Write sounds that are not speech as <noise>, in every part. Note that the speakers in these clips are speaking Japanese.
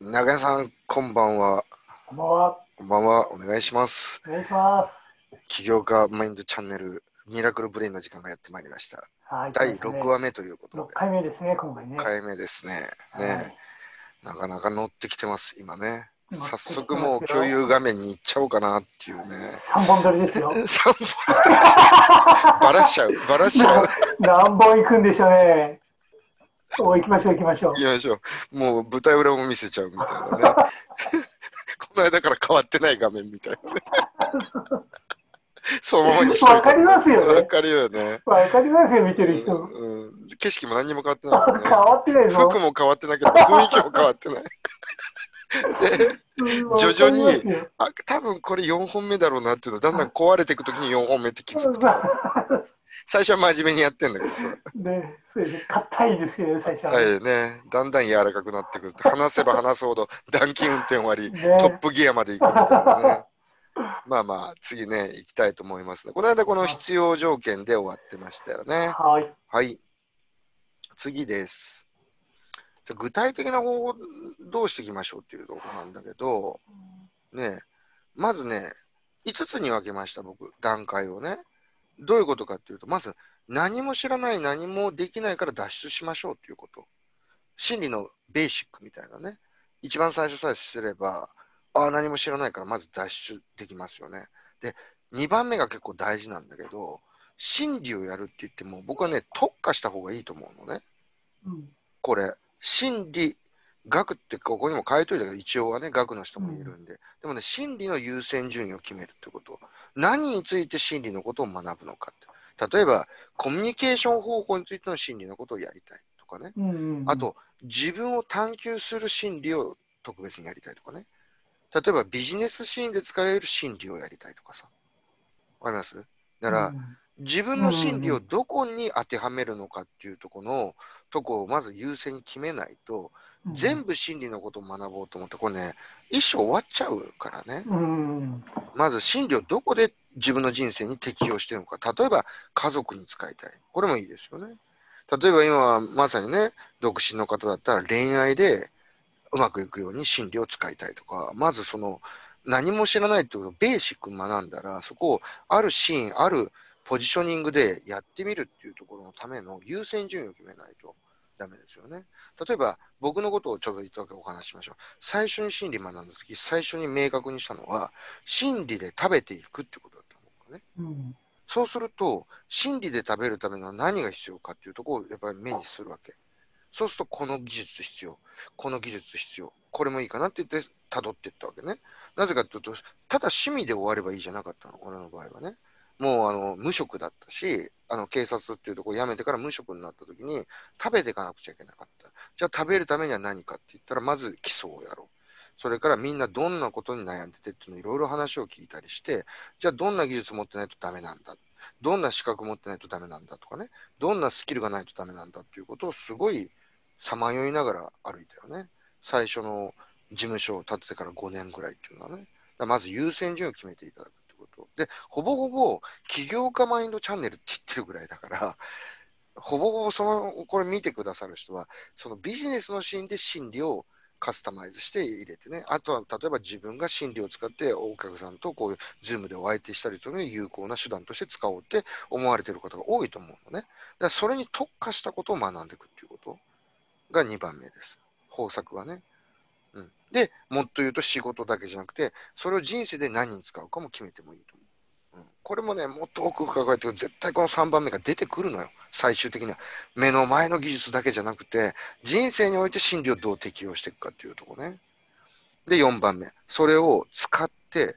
長屋さん、こんばんは。こんばんは。こんばんは。お願いします。お願いします。起業家マインドチャンネル、ミラクルブレインの時間がやってまいりました。はい。第そうですね6話目ということ6で、回目ですね、今回ね。6回目ですね。はいね、なかなか乗ってきてます、今ね。早速もう共有画面に行っちゃおうかなっていうね。3本撮りですよ。<laughs> 3本 <laughs> バラしちゃう、バラしちゃう。何本行くんでしょうね。お行きましょう、行きましょう。行きましょう。もう舞台裏も見せちゃうみたいなね。<laughs> この間から変わってない画面みたいなね。そのままにしてわかりますよねわかるよね。わかりますよ、見てる人。うんうん景色も何にも変わってないね。変わってないぞ。服も変わってないけど、雰囲気も変わってない。で、うん徐々にあ多分これ4本目だろうなっていうのだんだん壊れていくときに4本目って気づく。最初は真面目にやってんだけどさ。ね、そうで。硬いですけどね、最初は。いね、だんだん柔らかくなってくると。話せば話すほど暖気運転割り、ねトップギアまで行くみたいなね。<laughs> まあまあ、次ね、行きたいと思いますね。この間この必要条件で終わってましたよね。はい。はい。次です。じゃあ具体的な方法どうしていきましょうっていうところなんだけど、ね、まずね、5つに分けました、僕、段階をね。どういうことかっていうと、まず、何も知らない、何もできないから脱出しましょうっていうこと。心理のベーシックみたいなね。一番最初さえすれば、ああ、何も知らないから、まず脱出できますよね。で、2番目が結構大事なんだけど、心理をやるって言っても、僕はね、特化した方がいいと思うのね。うんこれ、心理学ってここにも書いといたけど、一応はね、学の人もいるんで、でもね、心理の優先順位を決めるってこと。何について心理のことを学ぶのかって。例えば、コミュニケーション方法についての心理のことをやりたいとかね。うんうんうんあと、自分を探求する心理を特別にやりたいとかね。例えば、ビジネスシーンで使える心理をやりたいとかさ。わかります？だから、うん自分の心理をどこに当てはめるのかっていうところのとこをまず優先に決めないと、うん全部心理のことを学ぼうと思って、これね、一生終わっちゃうからね。うんまず心理をどこで自分の人生に適用してるのか。例えば、家族に使いたい。これもいいですよね。例えば今、まさにね、独身の方だったら恋愛でうまくいくように心理を使いたいとか、まずその、何も知らないってことをベーシックに学んだら、そこをあるシーン、あるポジショニングでやってみるっていうところのための優先順位を決めないとダメですよね。例えば、僕のことをちょっと一つお話ししましょう。最初に心理学んだ時、最初に明確にしたのは、心理で食べていくってことだったのね。うんそうすると、心理で食べるためのは何が必要かっていうところをやっぱり目にするわけ。そうすると、この技術必要、この技術必要、これもいいかなって言って辿っていったわけね。なぜかというと、ただ趣味で終わればいいじゃなかったの、俺の場合はね。もうあの無職だったし、あの警察っていうところを辞めてから無職になった時に食べていかなくちゃいけなかった。じゃあ食べるためには何かって言ったら、まず基礎をやろう。それからみんなどんなことに悩んでてっていうのいろいろ話を聞いたりして、じゃあどんな技術持ってないとダメなんだ。どんな資格持ってないとダメなんだとかね。どんなスキルがないとダメなんだっていうことをすごいさまよいながら歩いたよね。最初の事務所を建ててから5年ぐらいっていうのはね。まず優先順位を決めていただくと。で、ほぼほぼ起業家マインドチャンネルって言ってるぐらいだから、ほぼほぼその、これ見てくださる人は、そのビジネスのシーンで心理をカスタマイズして入れてね。あとは、例えば自分が心理を使ってお客さんとこういうズームでお相手したりというの有効な手段として使おうって思われている方が多いと思うのね。だからそれに特化したことを学んでいくっていうことが2番目です。方策はね。で、もっと言うと仕事だけじゃなくて、それを人生で何に使うかも決めてもいいと思う。うん、これもね、もっと奥深く考えて絶対この3番目が出てくるのよ。最終的には。目の前の技術だけじゃなくて、人生において心理をどう適用していくかっていうところね。で、4番目。それを使って、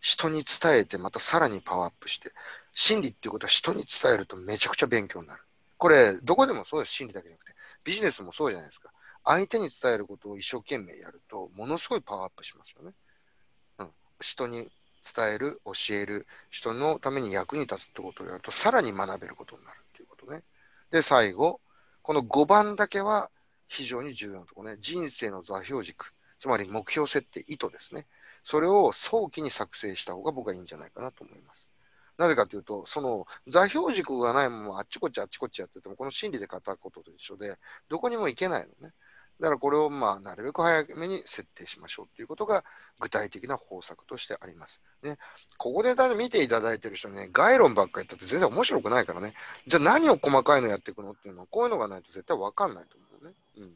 人に伝えて、またさらにパワーアップして、心理っていうことは人に伝えるとめちゃくちゃ勉強になる。これ、どこでもそうです。心理だけじゃなくて。ビジネスもそうじゃないですか。相手に伝えることを一生懸命やると、ものすごいパワーアップしますよね。うん。人に伝える、教える、人のために役に立つってことをやると、さらに学べることになるっていうことね。で、最後、この5番だけは非常に重要なところね。人生の座標軸、つまり目標設定、意図ですね。それを早期に作成した方が僕はいいんじゃないかなと思います。なぜかというと、その座標軸がないままあっちこっちあっちこっちやってても、この心理で語ることと一緒で、どこにも行けないのね。だからこれをまあなるべく早めに設定しましょうということが具体的な方策としてあります。ね、ここで見ていただいてる人ね、概論ばっかり言ったって全然面白くないからね。じゃあ何を細かいのやっていくのっていうのは、こういうのがないと絶対わかんないと思うね。うん。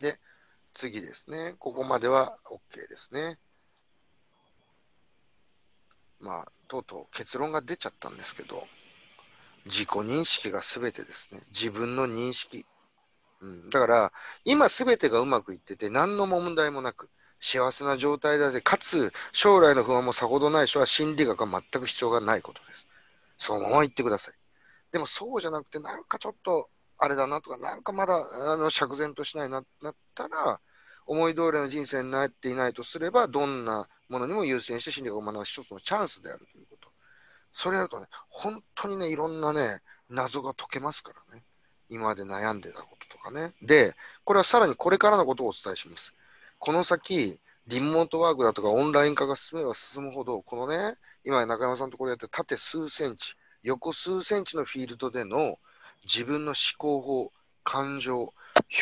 で、次ですね。ここまでは OK ですね。まあ、とうとう結論が出ちゃったんですけど、自己認識が全てですね。自分の認識。うん、だから、今すべてがうまくいってて、何の問題もなく、幸せな状態だで、かつ、将来の不安もさほどない人は心理学は全く必要がないことです。そのまま言ってください。でもそうじゃなくて、なんかちょっと、あれだなとか、なんかまだ、あの、釈然としないな、なったら、思い通りの人生になっていないとすれば、どんなものにも優先して心理学を学ぶ一つのチャンスであるということ。それやるとね、本当にね、いろんなね、謎が解けますからね。今まで悩んでたことかね。で、これはさらにこれからのことをお伝えします。この先、リモートワークだとかオンライン化が進めば進むほど、このね、今中山さんところやって縦数センチ、横数センチのフィールドでの自分の思考法、感情、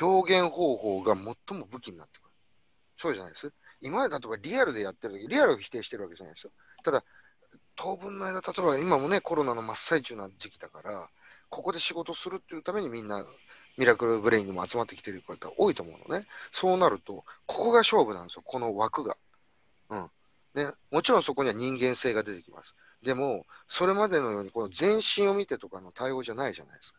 表現方法が最も武器になってくる。そうじゃないです。今まで例えばリアルでやってる時、リアルを否定してるわけじゃないですよ。ただ、当分の間、例えば今もね、コロナの真っ最中な時期だから、ここで仕事するっていうためにみんな、ミラクルブレインにも集まってきてる方多いと思うのね。そうなると、ここが勝負なんですよ、この枠が。うん。ね、もちろんそこには人間性が出てきます。でも、それまでのように、この全身を見てとかの対応じゃないじゃないですか。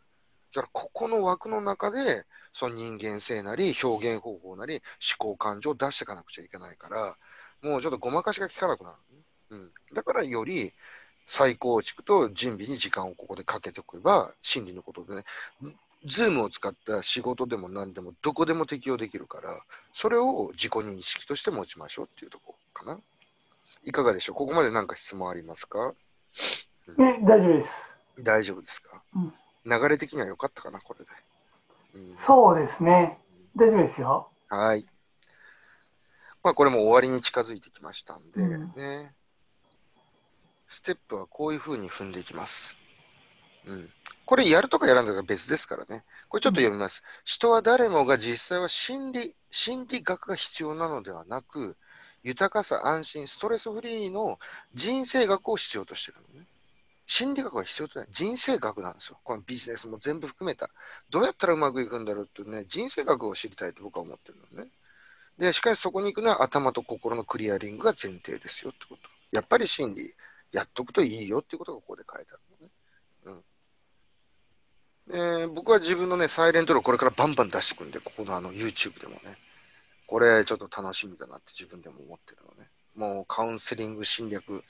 だから、ここの枠の中で、その人間性なり、表現方法なり、思考感情を出していかなくちゃいけないから、もうちょっとごまかしが効かなくなる、うん。だから、より、再構築と準備に時間をここでかけておけば、心理のことでね、ズームを使った仕事でも何でもどこでも適用できるから、それを自己認識として持ちましょうっていうところかな。いかがでしょう？ここまで何か質問ありますか、うん、え、大丈夫です。大丈夫ですか、うん、流れ的には良かったかな、これで。うん、そうですね。大丈夫ですよ。はい。まあ、これも終わりに近づいてきましたんで、ね。ステップはこういうふうに踏んでいきます。うん。これやるとかやらないとか別ですからね。これちょっと読みます。人は誰もが実際は心理、心理学が必要なのではなく、豊かさ、安心、ストレスフリーの人生学を必要としてるのね。心理学は必要とない。人生学なんですよ。このビジネスも全部含めた。どうやったらうまくいくんだろうってね、人生学を知りたいと僕は思ってるのね。で、しかしそこに行くのは頭と心のクリアリングが前提ですよってこと。やっぱり心理、やっとくといいよってことがここで書いてある。うん。で、僕は自分のね、サイレントロこれからバンバン出していくんで、ここのあの YouTube でもね。これちょっと楽しみだなって自分でも思ってるのね。もうカウンセリング侵略、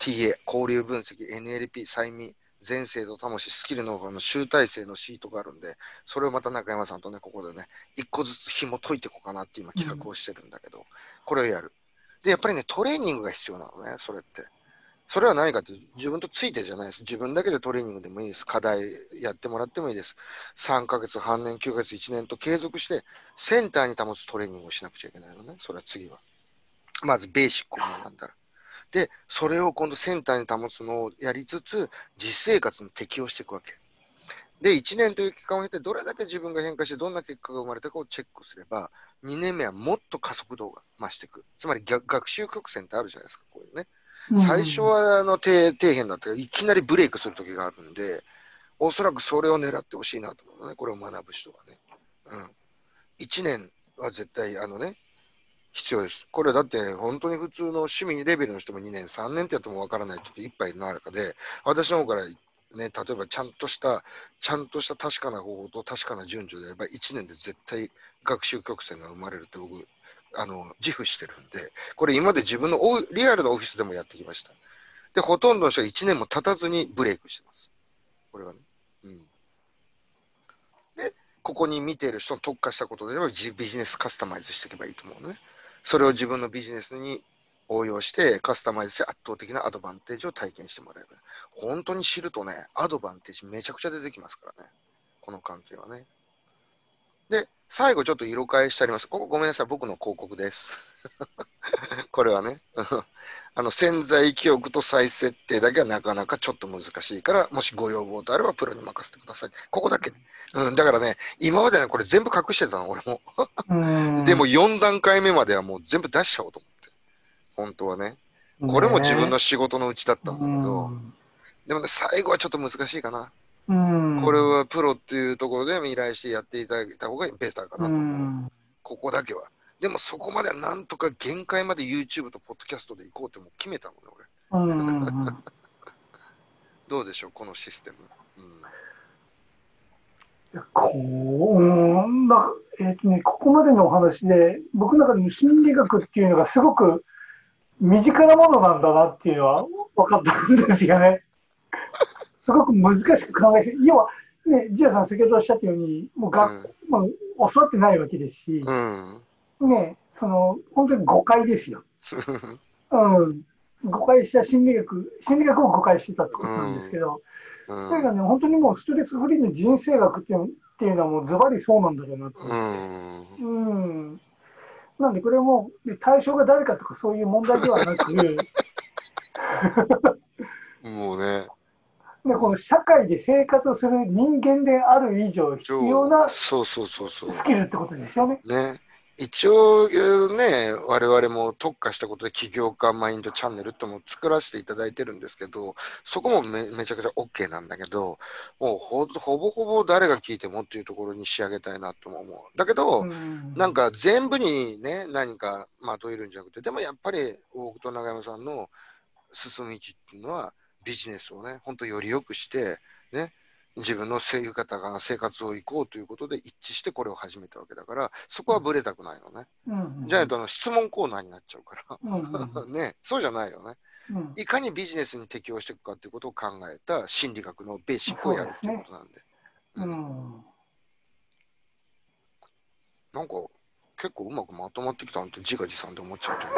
TA、交流分析、NLP、催眠、前世と魂、スキルのの集大成のシートがあるんで、それをまた中山さんとね、ここでね、一個ずつ紐解いていこうかなって今企画をしてるんだけど、うん、これをやる。で、やっぱりね、トレーニングが必要なのね、それって。それは何かって自分とついてじゃないです。自分だけでトレーニングでもいいです。課題やってもらってもいいです。3ヶ月、半年、9ヶ月、1年と継続してセンターに保つトレーニングをしなくちゃいけないのね。それは次は。まずベーシックなんだら。で、それを今度センターに保つのをやりつつ、実生活に適用していくわけ。で、1年という期間を経て、どれだけ自分が変化して、どんな結果が生まれたかをチェックすれば、2年目はもっと加速度が増していく。つまり逆学習曲線ってあるじゃないですか、こういうね。最初はあの底底辺だったらいきなりブレイクする時があるんで、おそらくそれを狙ってほしいなと思うのね、これを学ぶ人はね。うん。1年は絶対、あのね、必要です。これだって本当に普通の趣味レベルの人も2年、3年ってやってもわからない人っていっぱいいる中で、私の方からね、例えばちゃんとした、ちゃんとした確かな方法と確かな順序でやれば1年で絶対学習曲線が生まれるって僕あの、自負してるんで、これ今まで自分のリアルなオフィスでもやってきました。で、ほとんどの人は1年も経たずにブレイクしてます。これはね。うん。で、ここに見ている人に特化したことであればビジネスカスタマイズしていけばいいと思うのね。それを自分のビジネスに応用してカスタマイズして圧倒的なアドバンテージを体験してもらえば。本当に知るとね、アドバンテージめちゃくちゃ出てきますからね。この関係はね。で、最後ちょっと色変えしてあります。ここごめんなさい、僕の広告です。<laughs> これはね。<laughs> あの潜在記憶と再設定だけはなかなかちょっと難しいから、もしご要望とあればプロに任せてください。ここだけ。うん、だからね、今までね、これ全部隠してたの、俺も。うんでも4段階目まではもう全部出しちゃおうと思って。本当はね。これも自分の仕事のうちだったんだけど、でもね、最後はちょっと難しいかな。うん、これはプロっていうところで依頼してやっていただいた方がベターかなうと思う。ん、ここだけは。でもそこまではなんとか限界まで YouTube とポッドキャストで行こうってもう決めたのね、俺。うんうんうんどうでしょう、このシステム。うんこう、うん、なんかえっ、とね、ここまでのお話で、僕の中でも心理学っていうのがすごく身近なものなんだなっていうのは分かったんですよね。すごく難しく考えて、要は、ね、ジアさん先ほどおっしゃったように、もう学校、まあ、教わってないわけですし、うん。ね、その、本当に誤解ですよ。<laughs> うん。誤解した心理学、心理学を誤解してたってことなんですけど、うんそれがね、本当にもうストレスフリーの人生学っていうのっていうのはもうズバリそうなんだろうなと。うん。うん。なんでこれもね対象が誰かとかそういう問題ではなく、ね、<laughs> もうね、この社会で生活をする人間である以上必要なスそうそうそうそう。キルってことですよね。ね。一応ね、我々も特化したことで起業家マインドチャンネルってのも作らせていただいてるんですけど、そこもめめちゃくちゃ OK なんだけど、もうほほぼほぼ誰が聞いてもっていうところに仕上げたいなとも思う。だけど、うんなんか全部にね、何かまとえるんじゃなくて、でもやっぱり僕と永山さんの進む道っていうのは、ビジネスをね、本当より良くして、ね、自分の生方が生活を行こうということで一致してこれを始めたわけだから、そこはぶれたくないのね。うんじゃないとあの質問コーナーになっちゃうかうんうんら。<laughs> ね、そうじゃないよね。うんいかにビジネスに適応していくかっていうことを考えた心理学のベーシックをやるっていうことなんで。ううんんなんか結構うまくまとまってきたなって自画自賛で思っちゃうけど。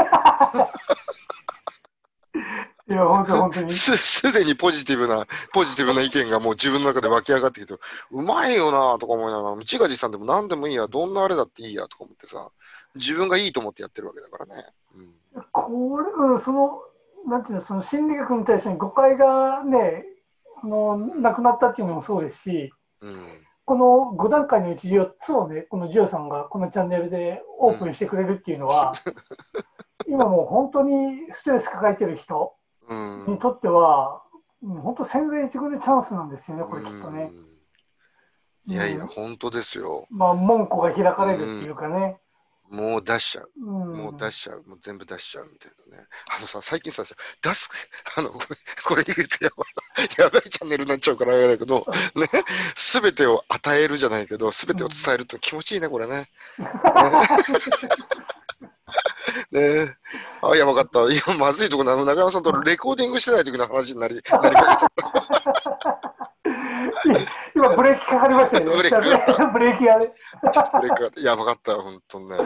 <laughs> いや、本当本当に。<laughs> すすでにポジティブな、ポジティブな意見がもう自分の中で湧き上がってきて、うまいよなとか思いながら、自画自賛でも何でもいいや、どんなあれだっていいやとか思ってさ、自分がいいと思ってやってるわけだからね。うん、これ、うん、その、なんていうの、その心理学に対しての誤解がね、あの、なくなったっていうのもそうですし、うん、この5段階のうち4つをね、このジオさんがこのチャンネルでオープンしてくれるっていうのは、<laughs> 今もう本当にストレス抱えてる人うん。にとっては、うん本当千載一遇のチャンスなんですよね、これきっとね。うんいやいや、うん本当ですよ。まあ、門戸が開かれるっていうかね。もう出しちゃう。うん、もう出しちゃう。もう全部出しちゃうみたいなね。あのさ、最近さ、出す、<laughs> あの、ごめんこれ言うとやばい、<laughs> やばいチャンネルになっちゃうからあれだけど、ね、すべてを与えるじゃないけど、すべてを伝えるって気持ちいいね、これね。ね <laughs> ねあ、やばかった。今、まずいとこなの。中山さんとレコーディングしてない時の話になり、なりかけちゃった。<laughs> 今、ブレーキかかりましたよね。ブレーキかかブレーキがね。レコーやばかった、本当にね。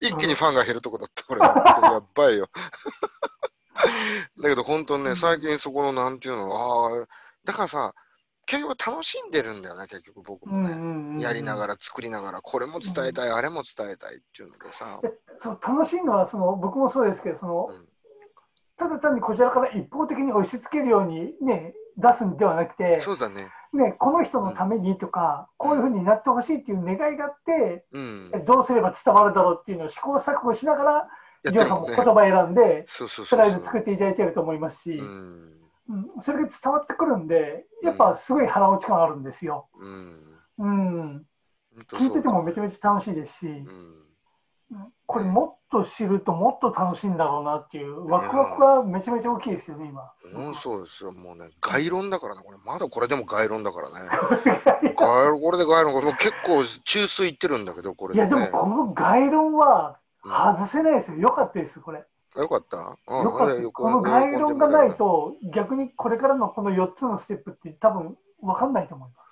一気にファンが減るとこだった、これ。やばいよ。だけど、本当にね、最近そこの、なんていうの、ああ、だからさ、結局楽しんでるんだよね、結局僕もね。やりながら。ら、作りながら、これも伝えたい、あれも伝えたいっていうのでさ。そう楽しいのはその、僕もそうですけど、そのうんただ単にこちらから一方的に押し付けるように、ね、出すんではなくて、そうだね。ね、この人のためにとか、こういうふうになってほしいっていう願いがあって、うん。どうすれば伝わるだろうっていうのを試行錯誤しながら、ジョーさんも。言葉を選んで、そうそうスそうそう。ライド作っていただいていると思いますし、うん。うん、それが伝わってくるんで、やっぱすごい腹落ち感あるんですよ。うん。うん、聞いててもめちゃゃ。めちゃ楽しいですし、うん。うんこれもっと知るともっと楽しいんだろうなっていう、ワクワクはめちゃめちゃ大きいですよね、今。うん、そうですよ。もうね、概論だからね、これ。まだ <laughs> これでも概論だからね。概論、これで概論、もう結構中枢いってるんだけど、これいや、でもね。この概論はうん外せないですよ。よかったです、これ。よかったよかった。よこの概論がない。と、逆にこれからのこの4つのステップって多分分かんないと思います。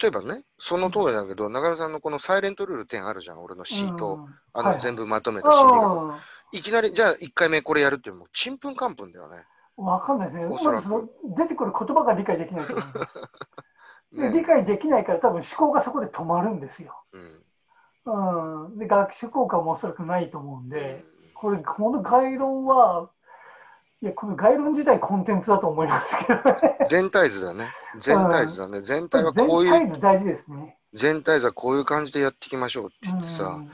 例えばね、その通りだけど、中山さんのこのサイレントルール10あるじゃん、俺のシート。うんあの、はい全部まとめた心理学。あいきなり、じゃあ1回目これやるっていうのも、ちんぷんかんぷんだよね。あ、分かんないですね。まず出てくる言葉が理解できないと思います。で <laughs> 理ね。解できないから多分思考がそこで止まるんですよ。うん。うん、で学習効果もおそらくないと思うんで、これ、この概論は、いや、この概論自体コンテンツだと思いますけどね。全体図だね。全体図だね。全体はこういう、全体図大事ですね。全体図はこういう感じでやっていきましょうって言ってさ、うん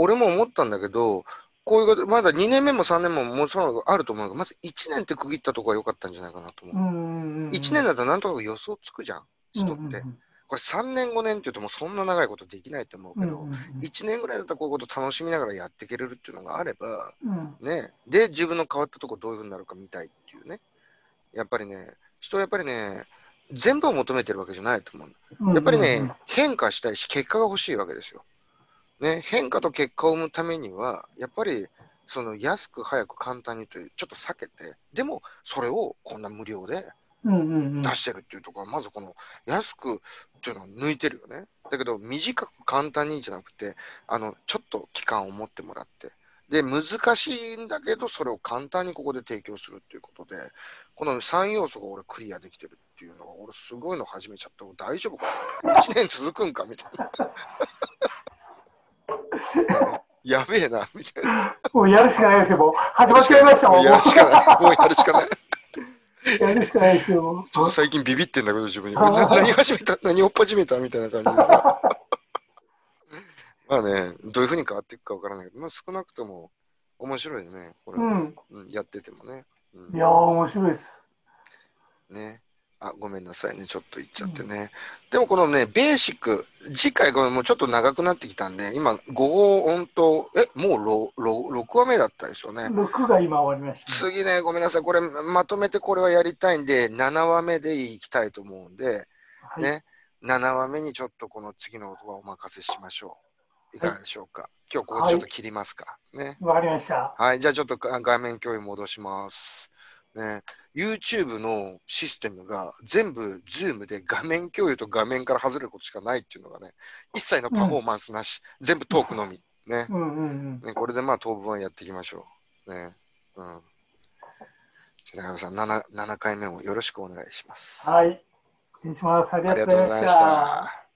俺も思ったんだけど、こういうこと、まだ2年目も3年ももちろんあると思うけど、まず1年って区切ったとこが良かったんじゃないかなと思う。うんうん1年だとなんとなく予想つくじゃん、人って。うんうんこれ3年、5年って言うともうそんな長いことできないと思うけど、うんうん1年ぐらいだったらこういうこと楽しみながらやっていけれるっていうのがあれば、うんね、で、自分の変わったとこどういうふうになるか見たいっていうね。やっぱりね、人はやっぱりね、全部を求めてるわけじゃないと思う。うんやっぱりね、変化したいし、結果が欲しいわけですよ。ね、変化と結果を生むためには、やっぱり、その安く早く簡単にという、ちょっと避けて、でもそれをこんな無料でうんうんうん出してるっていうところは、まずこの安くっていうのを抜いてるよね。だけど、短く簡単にじゃなくて、あのちょっと期間を持ってもらって、で、難しいんだけど、それを簡単にここで提供するっていうことで、この3要素が俺、クリアできてるっていうのが、俺、すごいの始めちゃった。大丈夫かな <laughs> ?1 年続くんかみたいな。やべえな、みたいな。もうやるしかないですよ、もう。始まっちゃいましたもん。やるしかない。もうやるしかない。やるしかないですよ。最近ビビってんだけど、自分に。な何始めた何を始めたみたいな感じでさ。<laughs> まあね、どういうふうに変わっていくかわからないけど、まあ、少なくとも面白いよね、これはね、うんやっててもね。うんいやー、面白いです。ね。あ、ごめんなさいね、ちょっと言っちゃってね。でもこのね、ベーシック、次回ごめん、もうちょっと長くなってきたんで、今、5号音と、え、もうろろ6話目だったでしょうね。6が今終わりました、ね。次ね、ごめんなさい、これまとめてこれはやりたいんで、7話目でいきたいと思うんで、はい、ね、7話目にちょっとこの次の音はお任せしましょう。いかがでしょうか。今日ここでちょっと切りますか。ね。わかりました。はい、じゃあちょっとが画面共有戻します。ね、YouTube のシステムが全部 Zoom で画面共有と画面から外れることしかないっていうのがね、一切のパフォーマンスなし、全部トークのみ。ね。うんうんうん。ねこれでまあ当分はやっていきましょう。ね。うん。中山さん7、7回目もよろしくお願いします。はい。お願いします。ありあがとうございました。